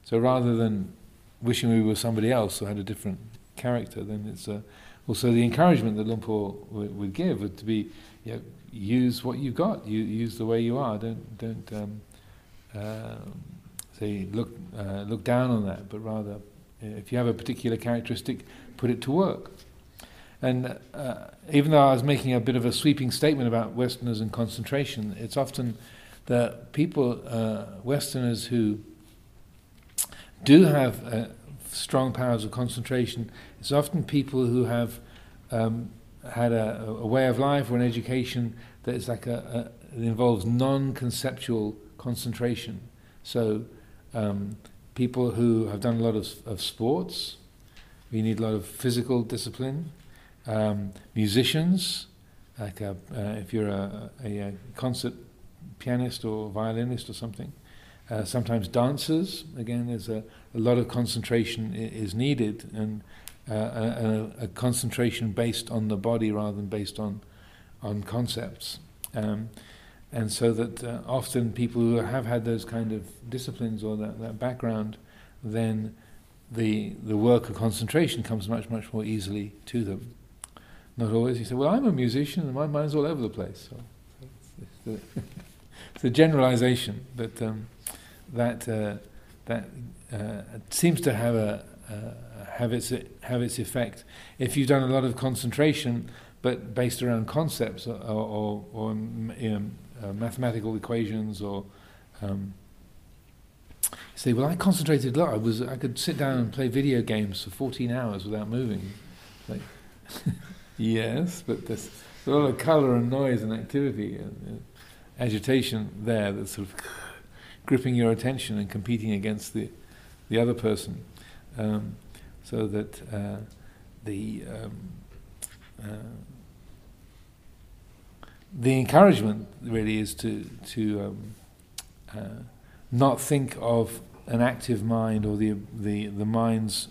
So rather than wishing we were somebody else who had a different character, then it's uh, also the encouragement that Luang Por would, would give would to be you know, use what you've got, you, use the way you are. Don't don't um, uh, say look uh, look down on that, but rather if you have a particular characteristic, put it to work. And uh, even though I was making a bit of a sweeping statement about Westerners and concentration, it's often that people, uh, Westerners who do have uh, strong powers of concentration, it's often people who have um, had a, a, way of life or an education that is like a, a involves non-conceptual concentration. So um, people who have done a lot of, of sports, we need a lot of physical discipline. Um, musicians, like a, uh, if you're a, a, a, concert pianist or violinist or something. Uh, sometimes dancers, again, there's a, a lot of concentration I- is needed, and a, a, concentration based on the body rather than based on on concepts. Um, and so that uh, often people who have had those kind of disciplines or that, that background, then the the work of concentration comes much much more easily to them. Not always. You say, "Well, I'm a musician, and my mind's all over the place." So it's, it's a generalization, but um, that uh, that uh, seems to have a uh, have its have its effect. If you've done a lot of concentration, but based around concepts or, or, or uh, mathematical equations or um, say, well, I concentrated a lot. I was I could sit down and play video games for 14 hours without moving. Like, yes, but there's a lot of color and noise and activity and uh, agitation there that's sort of gripping your attention and competing against the the other person, um, so that uh, the um, uh, the encouragement really is to to um, uh, not think of an active mind or the the the mind's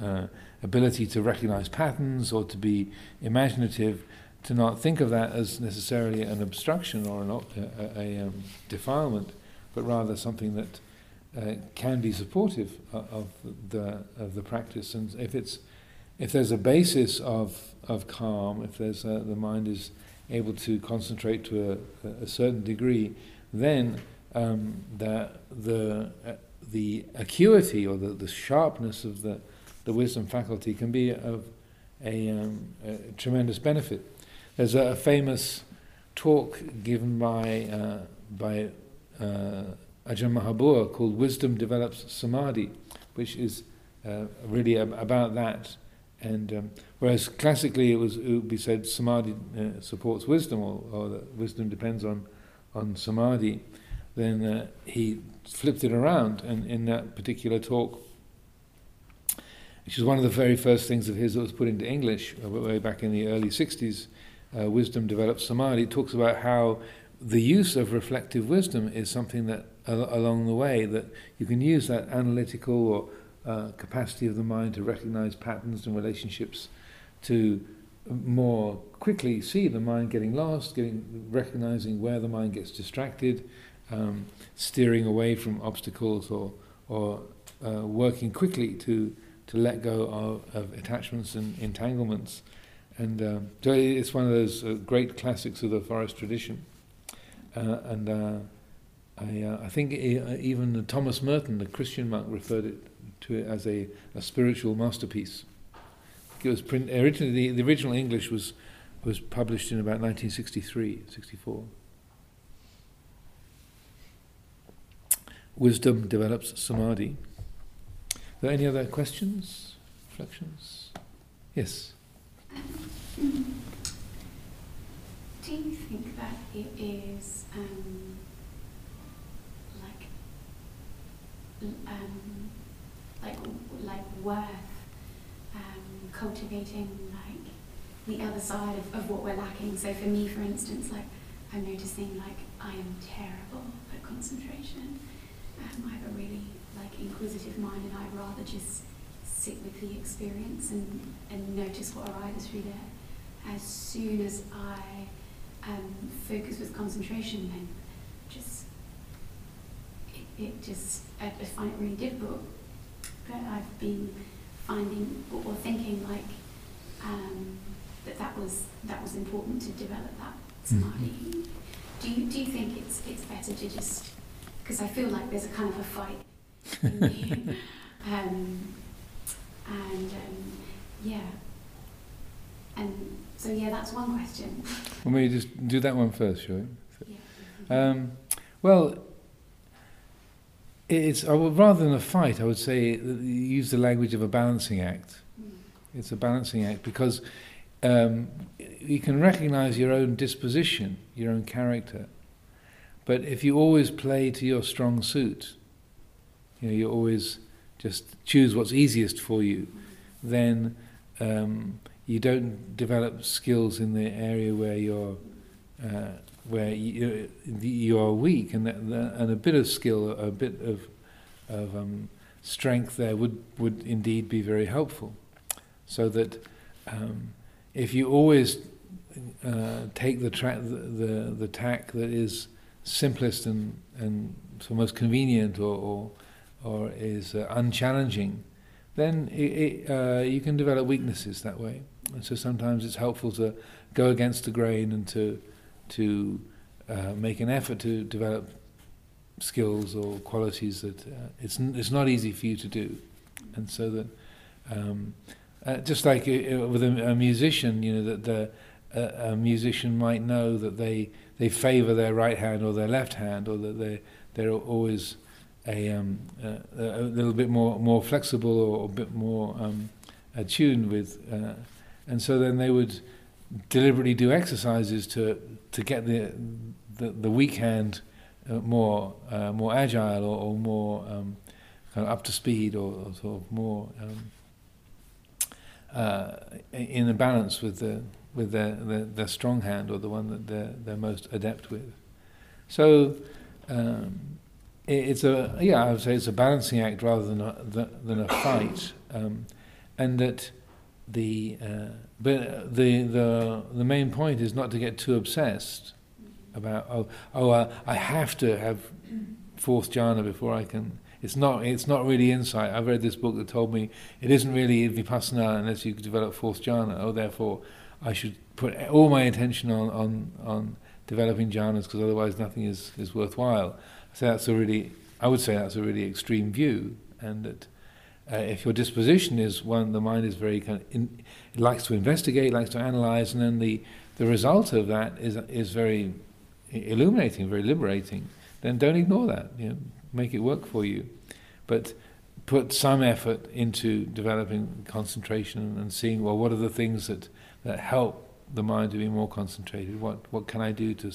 uh, ability to recognize patterns or to be imaginative, to not think of that as necessarily an obstruction or an, a, a, a um, defilement, but rather something that uh, can be supportive of, of the of the practice. And if it's if there's a basis of of calm, if there's a, the mind is able to concentrate to a, a certain degree, then um, the the uh, the acuity or the, the sharpness of the the wisdom faculty can be of a, um, a tremendous benefit. There's a, a, famous talk given by uh, by uh, Ajahn Maha Bua called "Wisdom Develops Samadhi," which is uh, really ab- about that and um, whereas classically it was it would be said samadhi uh, supports wisdom, or, or, that wisdom depends on on samadhi, then uh, he flipped it around, and in that particular talk, which is one of the very first things of his that was put into English uh, way back in the early '60s, uh, wisdom develops samadhi. It talks about how the use of reflective wisdom is something that along the way that you can use that analytical or uh, capacity of the mind to recognize patterns and relationships, to more quickly see the mind getting lost, getting recognizing where the mind gets distracted, um, steering away from obstacles, or or uh, working quickly to to let go of, of attachments and entanglements. And um, so it's one of those uh, great classics of the forest tradition. Uh, and uh, I, uh, I think even Thomas Merton, the Christian monk, referred it to it as a, a spiritual masterpiece. It was print, originally the, the original English was was published in about 1963, 64. Wisdom develops samadhi. Are there any other questions, reflections? Yes. Do you think that it is um, like um, like like worth um, cultivating like the other side of, of what we're lacking. So for me, for instance, like I'm noticing like I am terrible at concentration. Um, I have a really like inquisitive mind, and I'd rather just sit with the experience and, and notice what arises through there. As soon as I um, focus with concentration, then just it, it just I, I find it really difficult. But I've been finding or, or thinking like um, that that was that was important to develop that samadhi. Mm-hmm. Do you do you think it's it's better to just because I feel like there's a kind of a fight in me. um, and um, yeah, and so yeah, that's one question. Well, maybe just do that one first, shall we? Yeah. Um, well, it's I would, rather than a fight. I would say use the language of a balancing act. Mm. It's a balancing act because um, you can recognize your own disposition, your own character. But if you always play to your strong suit, you know, you always just choose what's easiest for you, then um, you don't develop skills in the area where you're uh, where you, you are weak, and that, and a bit of skill, a bit of of um, strength there would would indeed be very helpful, so that um, if you always uh, take the, tra- the the the tack that is simplest and and so most convenient or or, or is uh, unchallenging, then it, it, uh, you can develop weaknesses that way. And so sometimes it's helpful to go against the grain and to to uh, make an effort to develop skills or qualities that uh, it's n- it's not easy for you to do, and so that um, uh, just like uh, with a, a musician, you know that the a, a musician might know that they they favour their right hand or their left hand, or that they they're always a, um, a, little bit more more flexible or a bit more um, attuned with, uh, and so then they would deliberately do exercises to to get the the, the weak hand uh, more uh, more agile or, or more um, kind of up to speed or, or sort of more um, uh, in a balance with the with their, their, their strong hand or the one that they're they're most adept with. So um, it's a yeah I would say it's a balancing act rather than a, than a fight, um, and that the uh, but the the the main point is not to get too obsessed about oh oh uh, I have to have fourth jhana before I can. It's not it's not really insight. I've read this book that told me it isn't really vipassana unless you develop fourth jhana. Oh, therefore I should put all my attention on on, on developing jhanas because otherwise nothing is, is worthwhile. So that's a really I would say that's a really extreme view, and that uh, if your disposition is one, the mind is very kind of in, it likes to investigate, likes to analyze, and then the the result of that is is very illuminating, very liberating. Then don't ignore that. You know, make it work for you, but put some effort into developing concentration and seeing well what are the things that that help the mind to be more concentrated. What what can I do to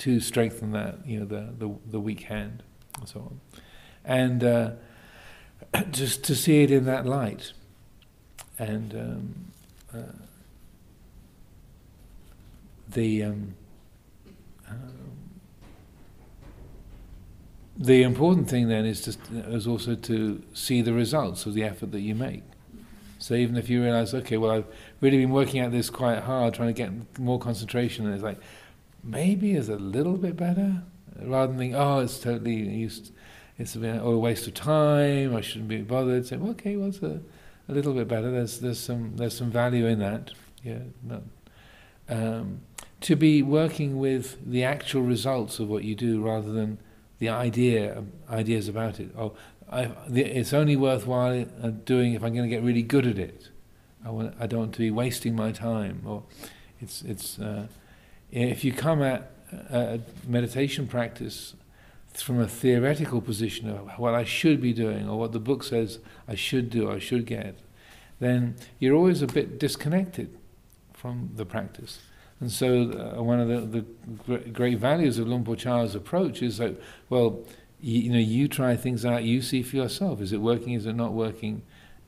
to strengthen that you know the the, the weak hand and so on, and. Uh, just to see it in that light. And um, uh, the um, um, the important thing then is just is also to see the results of the effort that you make. So even if you realize, okay, well, I've really been working at this quite hard, trying to get more concentration, and it's like maybe it's a little bit better, rather than think, oh, it's totally used it's a, or a waste of time. I shouldn't be bothered. Say, well, okay, well, it's a, a little bit better. There's there's some there's some value in that. Yeah, no. Um, to be working with the actual results of what you do rather than the idea ideas about it. Oh, I, it's only worthwhile uh, doing if I'm going to get really good at it. I want I don't want to be wasting my time. Or it's it's uh, if you come at a meditation practice from a theoretical position of what I should be doing or what the book says I should do, I should get, then you're always a bit disconnected from the practice. And so, uh, one of the, the great values of Luang Por Chah's approach is that, well, you, you, know, you try things out, you see for yourself. Is it working? Is it not working?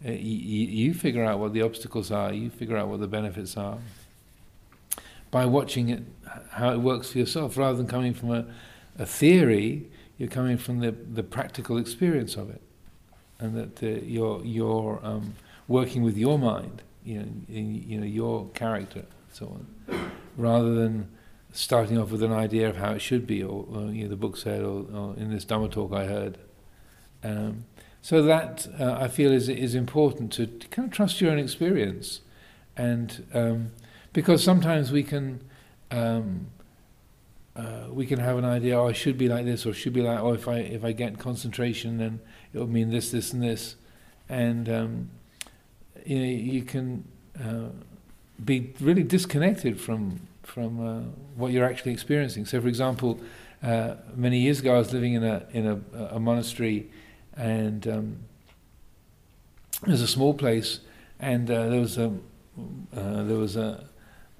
Uh, you figure out what the obstacles are. You figure out what the benefits are by watching it, how it works for yourself, rather than coming from a, a theory you're coming from the, the practical experience of it. And that uh, your, your um, working with your mind, you know, in, you know your character, and so on, rather than starting off with an idea of how it should be, or, or you know, the book said, or, or, in this Dhamma talk I heard. Um, so that uh, I feel is is important to, to, kind of trust your own experience, and um, because sometimes we can um, uh, we can have an idea, oh, I should be like this, or should be like, oh, if I if I get concentration, then it will mean this, this, and this, and um, you know you can uh, be really disconnected from from uh, what you're actually experiencing. So, for example, uh, many years ago, I was living in a in a, a monastery, and um, it was a small place, and uh, there was a uh, there was a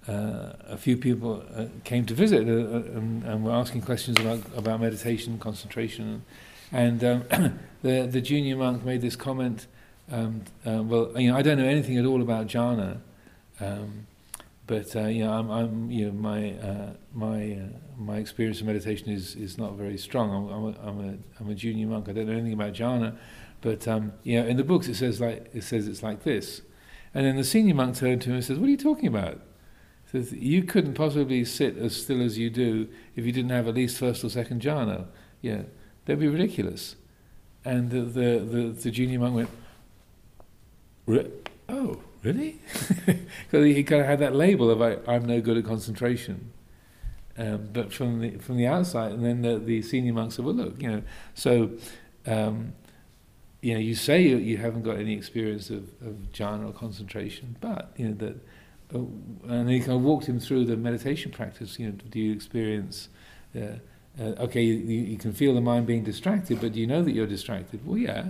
uh, a few people uh, came to visit and, and, were asking questions about about meditation, concentration, and um, the the junior monk made this comment. Um, well, you know, I don't know anything at all about jhana. Um, but uh, you know, I'm, I'm, you know, my uh, my uh, my experience of meditation is, is not very strong. I'm, I'm, a, I'm a I'm a junior monk. I don't know anything about jhana, but um, you know, in the books it says like it says it's like this, and then the senior monk turned to him and says, "What are you talking about?" You couldn't possibly sit as still as you do if you didn't have at least first or second jhana. Yeah, that'd be ridiculous. And the the the, the junior monk went, "Oh." really? Because he kind of had that label of I, am no good at concentration. Um, but from the from the outside, and then the, the, senior monk said, "Well, look, you know, so um, you know, you say you, you haven't got any experience of, of jhana or concentration, but you know that." Uh, and he kind of walked him through the meditation practice. You know, do you experience? Uh, uh, okay, you, you can feel the mind being distracted, but do you know that you're distracted? Well, yeah.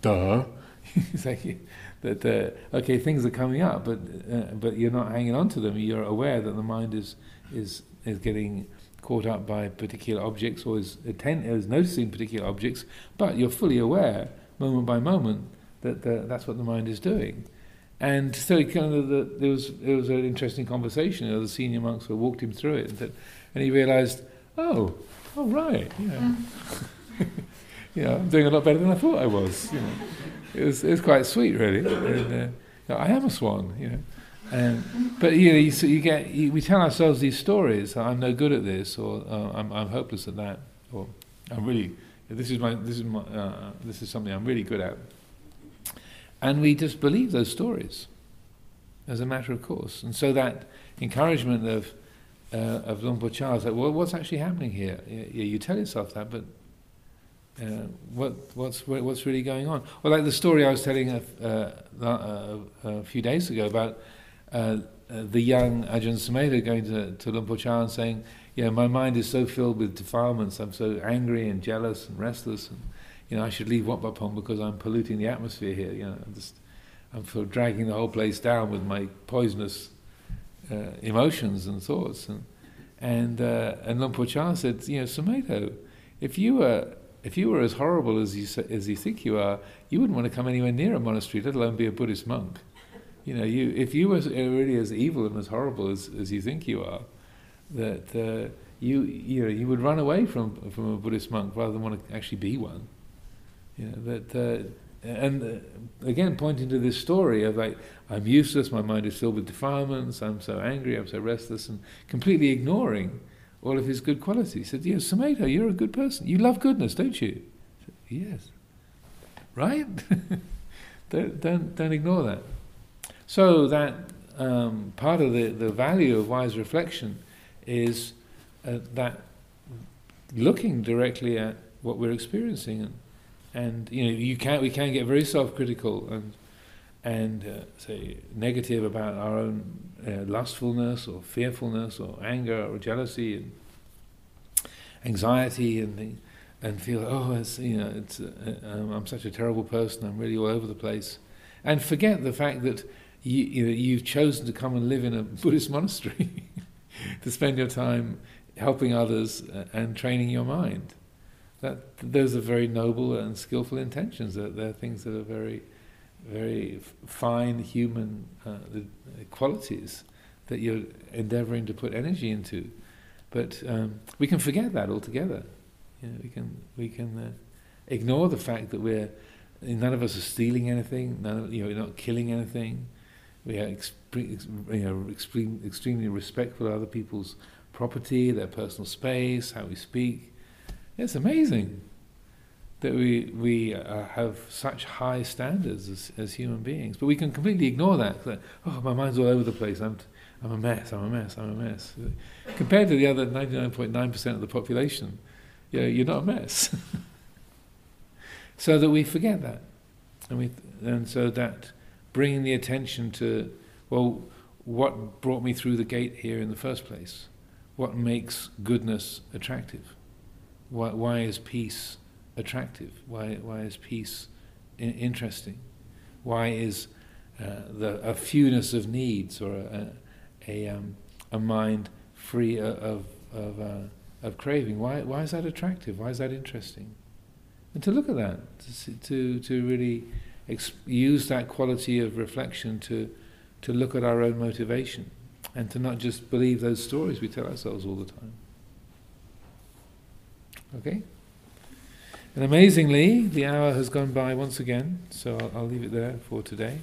Duh. it's like, that uh, okay, things are coming up, but uh, but you're not hanging on to them. You're aware that the mind is is is getting caught up by particular objects or is atten- is noticing particular objects, but you're fully aware, moment by moment, that the, that's what the mind is doing. And so kind of the, there was it was an interesting conversation. You know, the senior monks walked him through it, and, and he realised, oh, oh right, you know, mm. you know, I'm doing a lot better than I thought I was. You know it was it was quite sweet, really. And, uh, I am a swan, you know. But you know, you, so you get you, we tell ourselves these stories. I'm no good at this, or uh, I'm I'm hopeless at that, or I'm really this is my this is my uh, this is something I'm really good at. And we just believe those stories as a matter of course. And so that encouragement of uh, of Luang Por Chah is like, well, what's actually happening here? You, you tell yourself that, but uh, what what's what's really going on? Well, like the story I was telling a, uh, uh, a few days ago about uh, the young Ajahn Sumedho going to to Luang Por Chah and saying, "Yeah, my mind is so filled with defilements. I'm so angry and jealous and restless, and you know I should leave Wat Pong because I'm polluting the atmosphere here. You know, I'm just I'm of dragging the whole place down with my poisonous emotions and thoughts." And and and Luang Por said, "You know, Sumedho, if you were if you were as horrible as you as you think you are, you wouldn't want to come anywhere near a monastery, let alone be a Buddhist monk. You know, you if you were really as evil and as horrible as, as you think you are, that uh, you you know you would run away from from a Buddhist monk rather than want to actually be one. You know. Uh, and uh, again, pointing to this story of like, I'm useless, my mind is filled with defilements, I'm so angry, I'm so restless, and completely ignoring all of his good qualities. He said, Yes, Sumedho, you're a good person. You love goodness, don't you? Said, yes. Right? don't, don't, don't ignore that. So, that um, part of the, the value of wise reflection is uh, that looking directly at what we're experiencing and, and you know you can we can get very self-critical and and uh, say negative about our own uh, lustfulness or fearfulness or anger or jealousy and anxiety and and feel oh it's you know it's uh, um, I'm such a terrible person. I'm really all over the place. And forget the fact that you, you know, you've chosen to come and live in a Buddhist monastery to spend your time helping others uh, and training your mind that those are very noble and skillful intentions they're, they're things that are very very fine human uh, qualities that you're endeavoring to put energy into. But um, we can forget that altogether. You know, we can we can uh, ignore the fact that we're none of us are stealing anything. None of you know, we're not killing anything. We are expre- ex- you know, extreme, extremely respectful of other people's property, their personal space, how we speak. It's amazing that we we uh, have such high standards as, as human beings, but we can completely ignore that. That, oh, my mind's all over the place. I'm I'm a mess. I'm a mess. I'm a mess. Compared to the other 99.9% of the population, you know, you're not a mess. so that we forget that, and we and so that bringing the attention to well, what brought me through the gate here in the first place? What makes goodness attractive? Why, why is peace attractive? Why, why is peace interesting? Why is uh, the, a fewness of needs or a, a, um, a mind free of, of, uh, of craving? Why, why is that attractive? Why is that interesting? And to look at that, to, to, to really ex- use that quality of reflection to, to look at our own motivation and to not just believe those stories we tell ourselves all the time. Okay? And amazingly, the hour has gone by once again, so I'll, I'll leave it there for today.